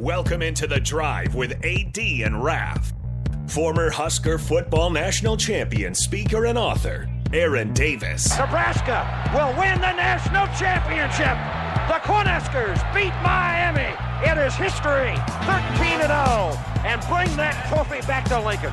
Welcome into the drive with AD and Raf. Former Husker football national champion, speaker, and author, Aaron Davis. Nebraska will win the national championship. The Cornhuskers beat Miami. It is history, 13 0, and bring that trophy back to Lincoln.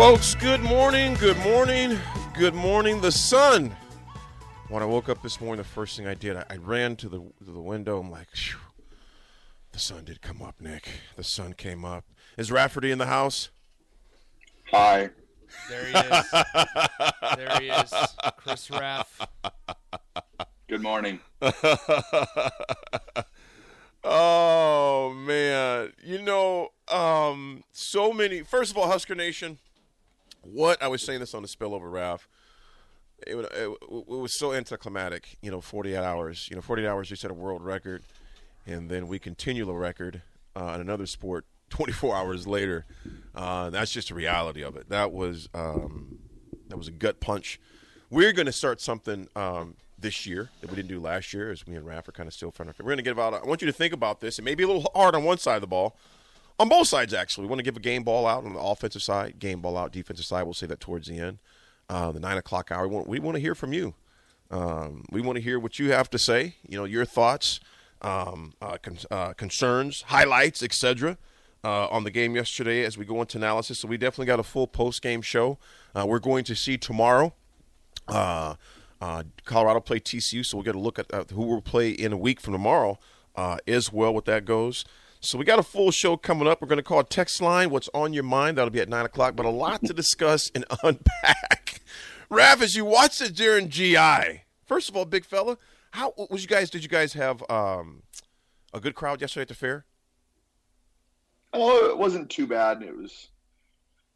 Folks, good morning, good morning, good morning. The sun. When I woke up this morning, the first thing I did, I, I ran to the to the window. I'm like, Phew. the sun did come up, Nick. The sun came up. Is Rafferty in the house? Hi. There he is. there he is. Chris Raff. Good morning. oh man, you know, um, so many. First of all, Husker Nation. What I was saying this on the spillover, Ralph. It, it, it, was so anticlimactic. You know, 48 hours. You know, 48 hours. We set a world record, and then we continue the record uh, in another sport 24 hours later. Uh, that's just the reality of it. That was um, that was a gut punch. We're going to start something um, this year that we didn't do last year, as me and Raf are kind of still trying to. We're going to give out. I want you to think about this. It may be a little hard on one side of the ball on both sides, actually. We want to give a game ball out on the offensive side, game ball out, defensive side. We'll say that towards the end. Uh, the nine o'clock hour. We want, we want to hear from you. Um, we want to hear what you have to say. You know, your thoughts, um, uh, con- uh, concerns, highlights, etc. Uh, on the game yesterday as we go into analysis. So we definitely got a full post game show. Uh, we're going to see tomorrow. Uh, Colorado play TCU, so we'll get a look at who will play in a week from tomorrow as well. What that goes. So we got a full show coming up. We're going to call text line. What's on your mind? That'll be at nine o'clock. But a lot to discuss and unpack. Raf, as you watched it during GI, first of all, big fella, how was you guys? Did you guys have um, a good crowd yesterday at the fair? Oh, it wasn't too bad. It was.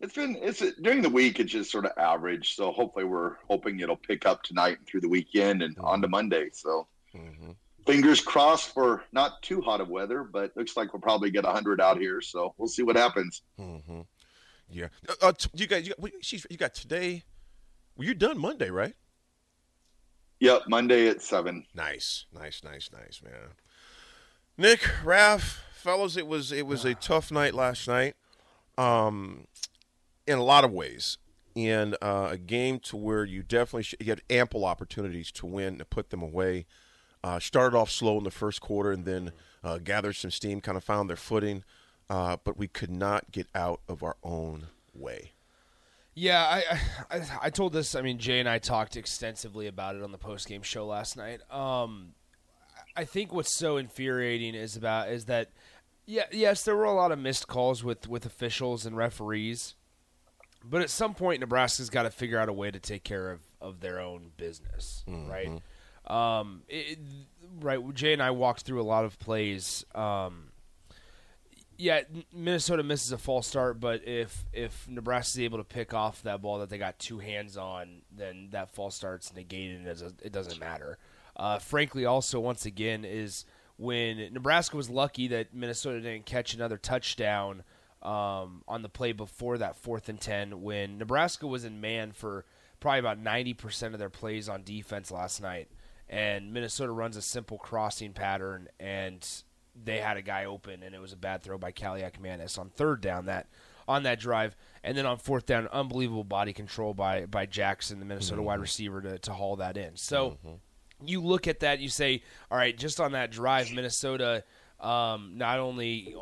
It's been it's during the week. It's just sort of average. So hopefully, we're hoping it'll pick up tonight and through the weekend and mm-hmm. on to Monday. So. Mm-hmm fingers crossed for not too hot of weather, but looks like we'll probably get 100 out here. So we'll see what happens. Mm-hmm. Yeah. Uh, uh you guys, you got, you got today. Well, you're done Monday, right? Yep, Monday at 7. Nice, nice, nice, nice, man. Nick, Raf, fellows, it was it was a tough night last night, um, in a lot of ways. In uh, a game to where you definitely should, you had ample opportunities to win to put them away. Uh, started off slow in the first quarter and then uh, gathered some steam, kind of found their footing, uh, but we could not get out of our own way. Yeah, I, I, I told this. I mean, Jay and I talked extensively about it on the post game show last night. Um, I think what's so infuriating is about is that, yeah, yes, there were a lot of missed calls with with officials and referees, but at some point, Nebraska's got to figure out a way to take care of of their own business, mm-hmm. right? Um, it, right, Jay and I walked through a lot of plays. Um, yeah, Minnesota misses a false start, but if if Nebraska is able to pick off that ball that they got two hands on, then that false start's negated. It doesn't matter. Uh, frankly, also once again is when Nebraska was lucky that Minnesota didn't catch another touchdown um, on the play before that fourth and ten. When Nebraska was in man for probably about ninety percent of their plays on defense last night and Minnesota runs a simple crossing pattern, and they had a guy open, and it was a bad throw by Kaliakmanis on third down that on that drive, and then on fourth down, unbelievable body control by by Jackson, the Minnesota mm-hmm. wide receiver, to to haul that in. So mm-hmm. you look at that, you say, all right, just on that drive, Minnesota. Um, not only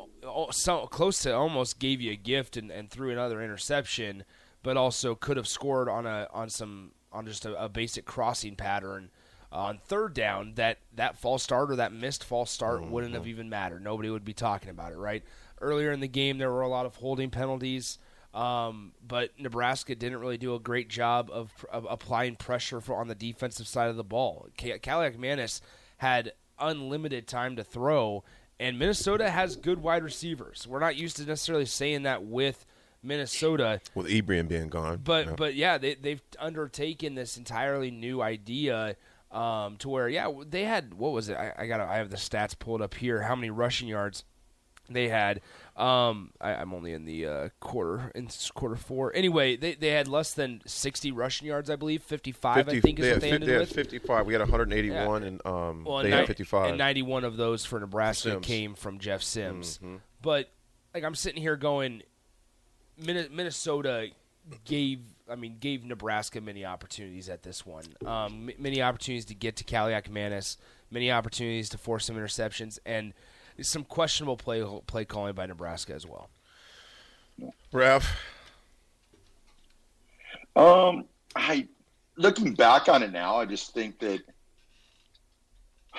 so close to almost gave you a gift and, and threw another interception, but also could have scored on a on some on just a, a basic crossing pattern on third down, that that false start or that missed false start mm-hmm. wouldn't have even mattered. Nobody would be talking about it, right? Earlier in the game, there were a lot of holding penalties. Um, but Nebraska didn't really do a great job of, of applying pressure for, on the defensive side of the ball. Kaliakmanis had unlimited time to throw, and Minnesota has good wide receivers. We're not used to necessarily saying that with Minnesota, with Ebrien being gone. But yeah. but yeah, they they've undertaken this entirely new idea. Um, to where yeah they had what was it I, I got I have the stats pulled up here how many rushing yards they had um, I, am only in the uh, quarter in quarter four. Anyway, they, they had less than 60 rushing yards, I believe. 55, 50, I think, is what they, they ended they with. 55. We had 181, yeah. and um, well, they and had 55. And 91 of those for Nebraska Sims. came from Jeff Sims. Mm-hmm. But like I'm sitting here going, Minnesota gave I mean gave Nebraska many opportunities at this one. Um, many opportunities to get to Kaliakmanis, many opportunities to force some interceptions, and – some questionable play play calling by Nebraska as well. Ralph, um, I looking back on it now, I just think that,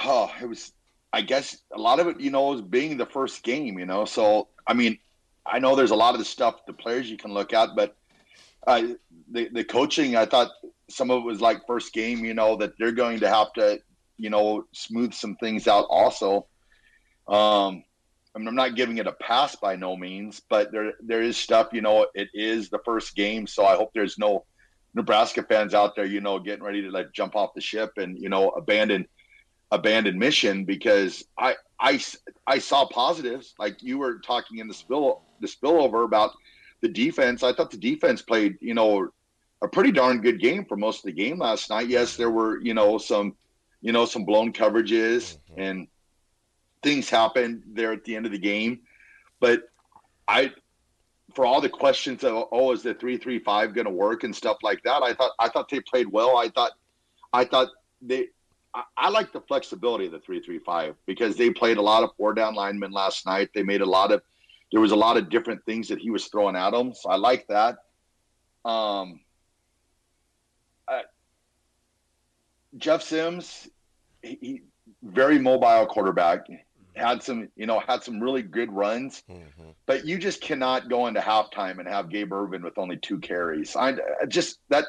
oh, it was. I guess a lot of it, you know, was being the first game, you know. So I mean, I know there's a lot of the stuff the players you can look at, but uh, the the coaching, I thought some of it was like first game, you know, that they're going to have to, you know, smooth some things out also. Um, I mean, I'm not giving it a pass by no means, but there there is stuff. You know, it is the first game, so I hope there's no Nebraska fans out there, you know, getting ready to like jump off the ship and you know abandon abandon mission because I I I saw positives like you were talking in the spill the spillover about the defense. I thought the defense played you know a pretty darn good game for most of the game last night. Yes, there were you know some you know some blown coverages mm-hmm. and things happened there at the end of the game. But I, for all the questions of oh, is the three three five going to work and stuff like that, I thought I thought they played well. I thought I thought they. I, I like the flexibility of the three three five because they played a lot of four down linemen last night. They made a lot of there was a lot of different things that he was throwing at them. So I like that. Um, uh, Jeff Sims, he, he, very mobile quarterback had some, you know, had some really good runs, mm-hmm. but you just cannot go into halftime and have Gabe Ervin with only two carries. I, I just that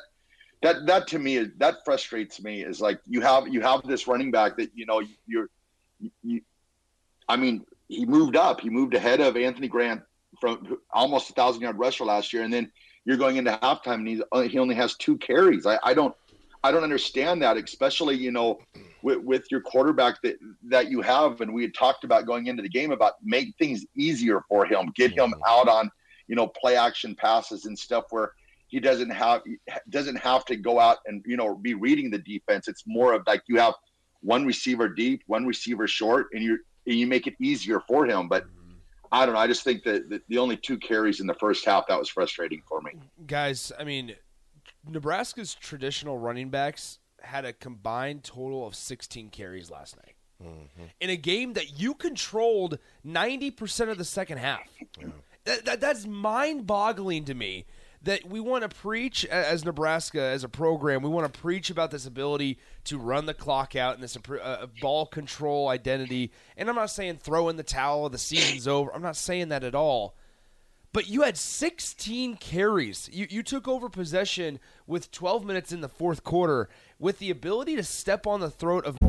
that that to me is that frustrates me. Is like you have you have this running back that you know you're you, I mean he moved up, he moved ahead of Anthony Grant from almost a thousand yard rusher last year, and then you're going into halftime and he's uh, he only has two carries. I, I don't I don't understand that, especially you know with, with your quarterback that that you have. And we had talked about going into the game about make things easier for him, get him mm-hmm. out on you know play action passes and stuff where he doesn't have doesn't have to go out and you know be reading the defense. It's more of like you have one receiver deep, one receiver short, and you and you make it easier for him. But. I don't know. I just think that the only two carries in the first half that was frustrating for me. Guys, I mean, Nebraska's traditional running backs had a combined total of 16 carries last night. Mm-hmm. In a game that you controlled 90% of the second half. Yeah. That, that, that's mind boggling to me that we want to preach as Nebraska, as a program, we want to preach about this ability to run the clock out and this uh, ball control identity. And I'm not saying throw in the towel, the season's over. I'm not saying that at all but you had 16 carries. You, you took over possession with 12 minutes in the fourth quarter with the ability to step on the throat of.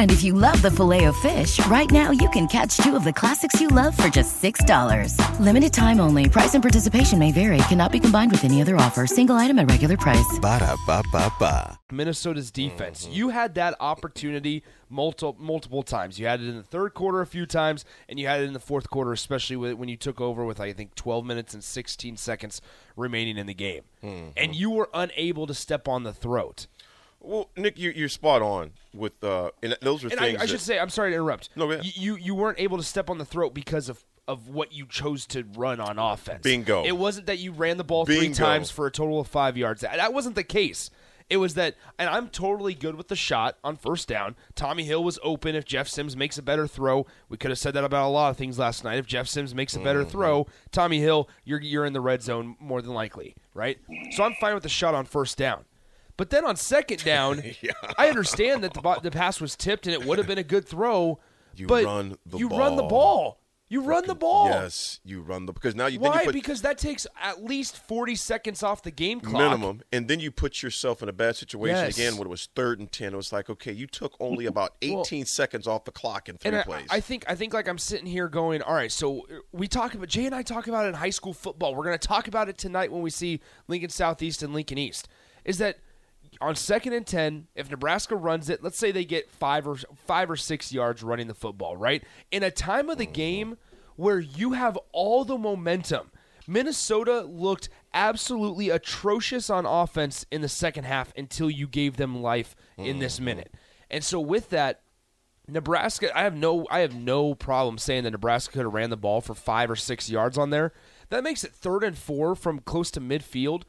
And if you love the filet of fish, right now you can catch two of the classics you love for just $6. Limited time only. Price and participation may vary. Cannot be combined with any other offer. Single item at regular price. Ba da ba ba ba. Minnesota's defense. Mm-hmm. You had that opportunity multiple multiple times. You had it in the third quarter a few times, and you had it in the fourth quarter, especially with, when you took over with I think 12 minutes and 16 seconds remaining in the game, Mm-hmm. and you were unable to step on the throat. Well, Nick, you, you're spot on with, uh, and those are And I, things. I should that- say, I'm sorry to interrupt. No, ahead. you, you weren't able to step on the throat because of of what you chose to run on offense. Bingo. It wasn't that you ran the ball three times for a total of five yards. That, that wasn't the case. It was that, and I'm totally good with the shot on first down. Tommy Hill was open. If Jeff Sims makes a better throw, we could have said that about a lot of things last night. If Jeff Sims makes a better Mm-hmm. throw, Tommy Hill, you're you're in the red zone more than likely, right? So I'm fine with the shot on first down. But then on second down, I understand that the, the pass was tipped and it would have been a good throw. You but run the ball. you run the ball. ball. You run the ball. Yes, you run the because now you Why? you put because that takes at least 40 seconds off the game clock. minimum, and then you put yourself in a bad situation Yes. again when it was third and ten. It was like, okay, you took only about 18 seconds off the clock in three And I, plays. I think I think like I'm sitting here going, all right. So uh, we talk about Jay and I talk about it in high school football. We're going to talk about it tonight when we see Lincoln Southeast and Lincoln East. Is that on second and ten, if Nebraska runs it, let's say they get five or five or six yards running the football, right? In a time of the mm-hmm. game where you have all the momentum. Minnesota looked absolutely atrocious on offense in the second half until you gave them life in this mm-hmm. minute. And so with that, Nebraska, I have no, I have no problem saying that Nebraska could have ran the ball for five or six yards on there. That makes it third and four from close to midfield.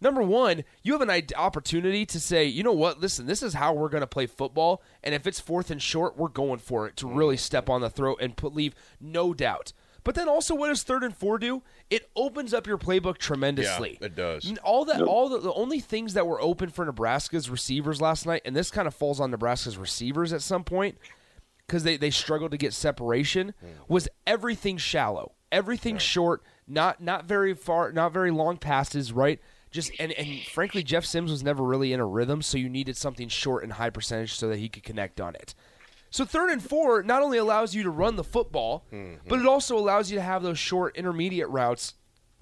Number one, you have an opportunity to say, you know what? Listen, this is how we're going to play football, and if it's fourth and short, we're going for it to really mm-hmm. step on the throat and put leave no doubt. But then also, what does third and four do? It opens up your playbook tremendously. Yeah, it does. All that, all the, the only things that were open for Nebraska's receivers last night, and this kind of falls on Nebraska's receivers at some point because they, they struggled to get separation, mm. was everything shallow, everything short, not not very far, not very long passes, right? Just and, and frankly, Jeff Sims was never really in a rhythm, so you needed something short and high percentage so that he could connect on it. So third and four not only allows you to run the football, mm-hmm. but it also allows you to have those short intermediate routes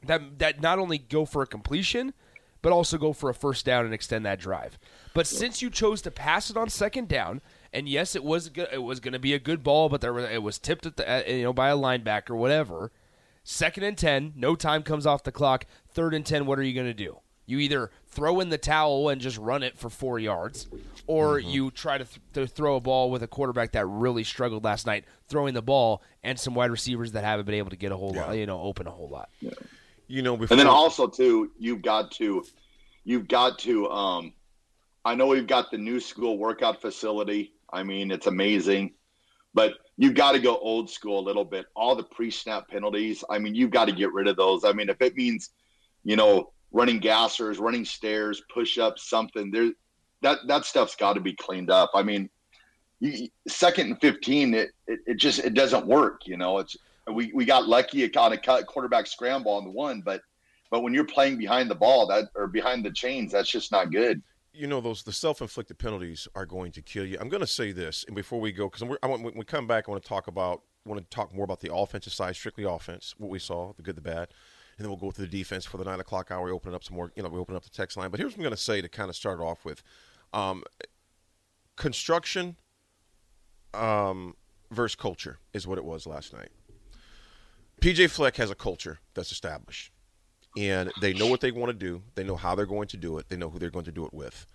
that that not only go for a completion, but also go for a first down and extend that drive. But since you chose to pass it on second down, and yes, it was it was going to be a good ball, but there was, it was tipped at the you know by a linebacker, whatever. Second and ten, no time comes off the clock. Third and ten, what are you going to do? You either throw in the towel and just run it for four yards, or you try to, th- to throw a ball with a quarterback that really struggled last night, throwing the ball and some wide receivers that haven't been able to get a whole lot, you know, open a whole lot. you know, before And then also too, you've got to, you've got to. Um, I know we've got the new school workout facility. I mean, it's amazing, but you've got to go old school a little bit. All the pre-snap penalties. I mean, you've got to get rid of those. I mean, if it means, you know, running gassers, running stairs, push-ups, something there, that that stuff's got to be cleaned up. I mean, you, second and fifteen, it, it it just it doesn't work. You know, it's we we got lucky of cut quarterback scramble on the one, but but when you're playing behind the ball that or behind the chains, that's just not good. You know those the self-inflicted penalties are going to kill you. I'm going to say this, and before we go, because I want when we come back, I want to talk about want to talk more about the offensive side, strictly offense, what we saw, the good, the bad, and then we'll go through the defense for the nine o'clock hour. We open up some more, you know, we open up the text line. But here's what I'm going to say to kind of start off with: um, construction um, versus culture is what it was last night. PJ Fleck has a culture that's established and they know what they want to do. They know how they're going to do it. They know who they're going to do it with.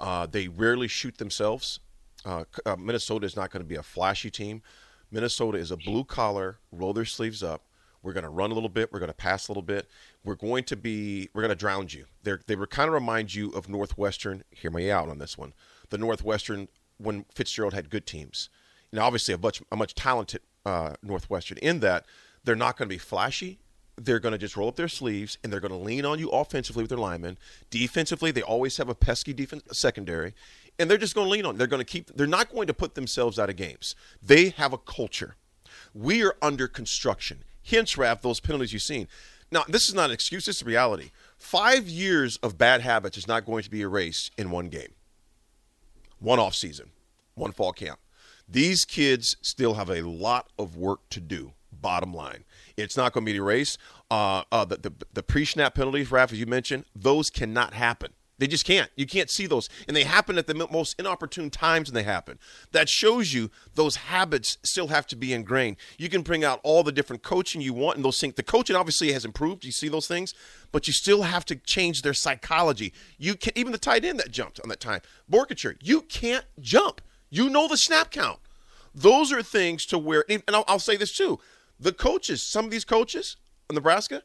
Uh, they rarely shoot themselves. Uh, uh, Minnesota is not going to be a flashy team. Minnesota is a blue collar, roll their sleeves up. We're going to run a little bit. We're going to pass a little bit. We're going to be. We're going to drown you. They're, they were kind of remind you of Northwestern. Hear me out on this one. The Northwestern when Fitzgerald had good teams. Know, obviously a much a much talented uh, Northwestern. In that they're not going to be flashy they're going to just roll up their sleeves and they're going to lean on you offensively with their linemen. Defensively, they always have a pesky defense secondary, and they're just going to lean on. They're going to keep. They're not going to put themselves out of games. They have a culture. We are under construction. Hence, Raf, those penalties you've seen. Now, this is not an excuse. This is reality. Five years of bad habits is not going to be erased in one game, one off season, one fall camp. These kids still have a lot of work to do. Bottom line, it's not going to be erased. Uh, uh, the, the the pre-snap penalties, Raf, as you mentioned, those cannot happen. They just can't. You can't see those. And they happen at the most inopportune times when they happen. That shows you those habits still have to be ingrained. You can bring out all the different coaching you want, and those things. The coaching obviously has improved. You see those things, but you still have to change their psychology. You can even the tight end that jumped on that time, Boerkircher, you can't jump. You know the snap count. Those are things to where, and I'll, I'll say this too: the coaches, some of these coaches in Nebraska,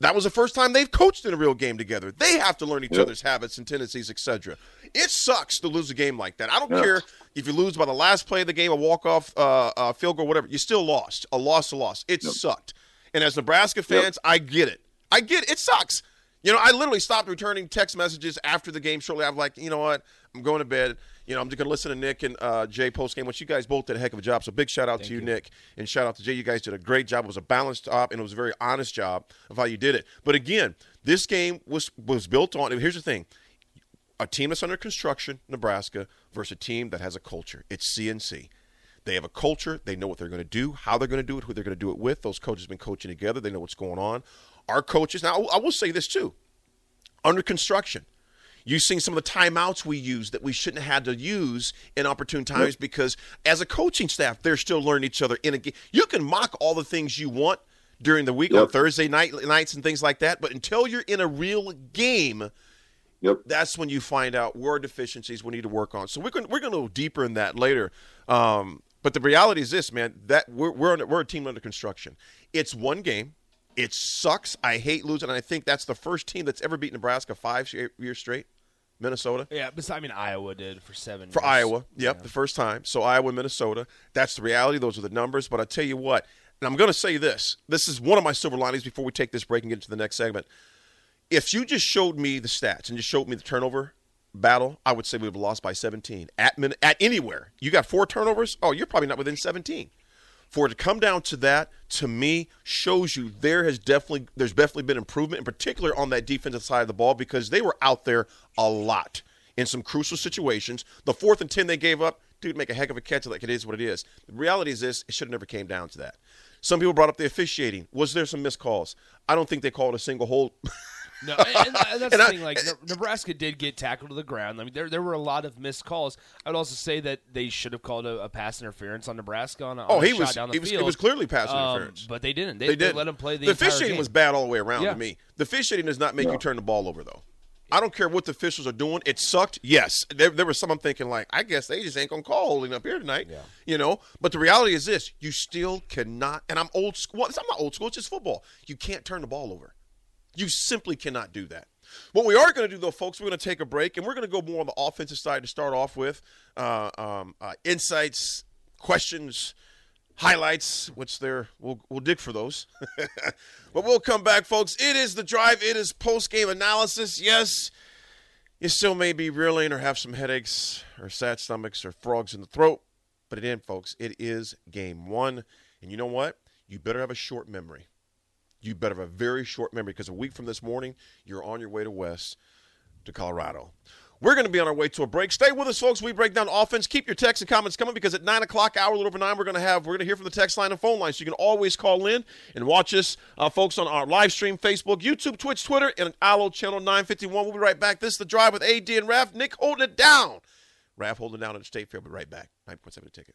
that was the first time they've coached in a real game together. They have to learn each yep. other's habits and tendencies, etc. It sucks to lose a game like that. I don't yep. care if you lose by the last play of the game, a walk-off uh, uh, field goal, whatever. You still lost. A loss, a loss. It yep. sucked. And as Nebraska fans, I get it. I get it. It sucks. You know, I literally stopped returning text messages after the game shortly. I'm like, you know what? I'm going to bed you know, I'm just going to listen to Nick and uh, Jay post game, which you guys both did a heck of a job. So big shout out Thank to you, you, Nick, and shout out to Jay. You guys did a great job. It was a balanced job, and it was a very honest job of how you did it. But again, this game was was built on. Here's the thing: a team that's under construction, Nebraska, versus a team that has a culture. It's CNC. They have a culture. They know what they're going to do, how they're going to do it, who they're going to do it with. Those coaches have been coaching together. They know what's going on. Our coaches now. I will say this too: under construction You've seen some of the timeouts we use that we shouldn't have had to use in opportune times because as a coaching staff, they're still learning each other in a game. You can mock all the things you want during the week yep. on Thursday night nights and things like that, but until you're in a real game, yep. that's when you find out where deficiencies we need to work on. So we're going we're going to go deeper in that later. Um, but the reality is this, man, that we're we're, we're a team under construction. It's one game. It sucks. I hate losing. And I think that's the first team that's ever beat Nebraska five years straight. Minnesota. Yeah, but I mean Iowa did for seven. For years. Iowa, yep, yeah. the first time. So Iowa, Minnesota. That's the reality. Those are the numbers. But I tell you what, and I'm going to say this. This is one of my silver linings before we take this break and get into the next segment. If you just showed me the stats and just showed me the turnover battle, I would say we would have lost by 17 at min- at anywhere. You got four turnovers. Oh, you're probably not within 17 for it to come down to that to me shows you there has definitely there's definitely been improvement in particular on that defensive side of the ball because they were out there a lot in some crucial situations. The fourth and 10 they gave up dude make a heck of a catch like it is what it is. The reality is this it should have never came down to that. Some people brought up the officiating. Was there some missed calls? I don't think they called a single hold No, and, and that's and the I, thing. Like Nebraska did get tackled to the ground. I mean, there there were a lot of missed calls. I would also say that they should have called a, a pass interference on Nebraska on a, oh, on he was, down the he was, field. It was clearly pass um, interference, but they didn't. They, they, did. They let him play the. The officiating was bad all the way around yeah. to me. The officiating does not make you turn the ball over though. I don't care what the officials are doing. It sucked. Yes, there, there was some I'm thinking like, I guess they just ain't gonna call holding up here tonight. Yeah. You know, but the reality is this: you still cannot. And I'm old school. I'm not old school. It's just football. You can't turn the ball over. You simply cannot do that. What we are going to do, though, folks, we're going to take a break and we're going to go more on the offensive side to start off with uh, um, uh, insights, questions, highlights, which there we'll, we'll dig for those. but we'll come back, folks. It is the drive. It is post game analysis. Yes, you still may be reeling or have some headaches or sad stomachs or frogs in the throat. But again, folks, it is game one. And you know what? You better have a short memory you better have a very short memory because a week from this morning, you're on your way to West to Colorado. We're going to be on our way to a break. Stay with us, folks. We break down offense. Keep your texts and comments coming because at nine o'clock, hour a little over nine, we're going to have we're going to hear from the text line and phone line. So you can always call in and watch us, uh, folks, on our live stream, Facebook, YouTube, Twitch, Twitter, and Allo Channel 951. We'll be right back. This is the drive with AD and Raf. Nick holding it down. Raf holding it down at the State Fair. We'll be right back. Nine point seven ticket.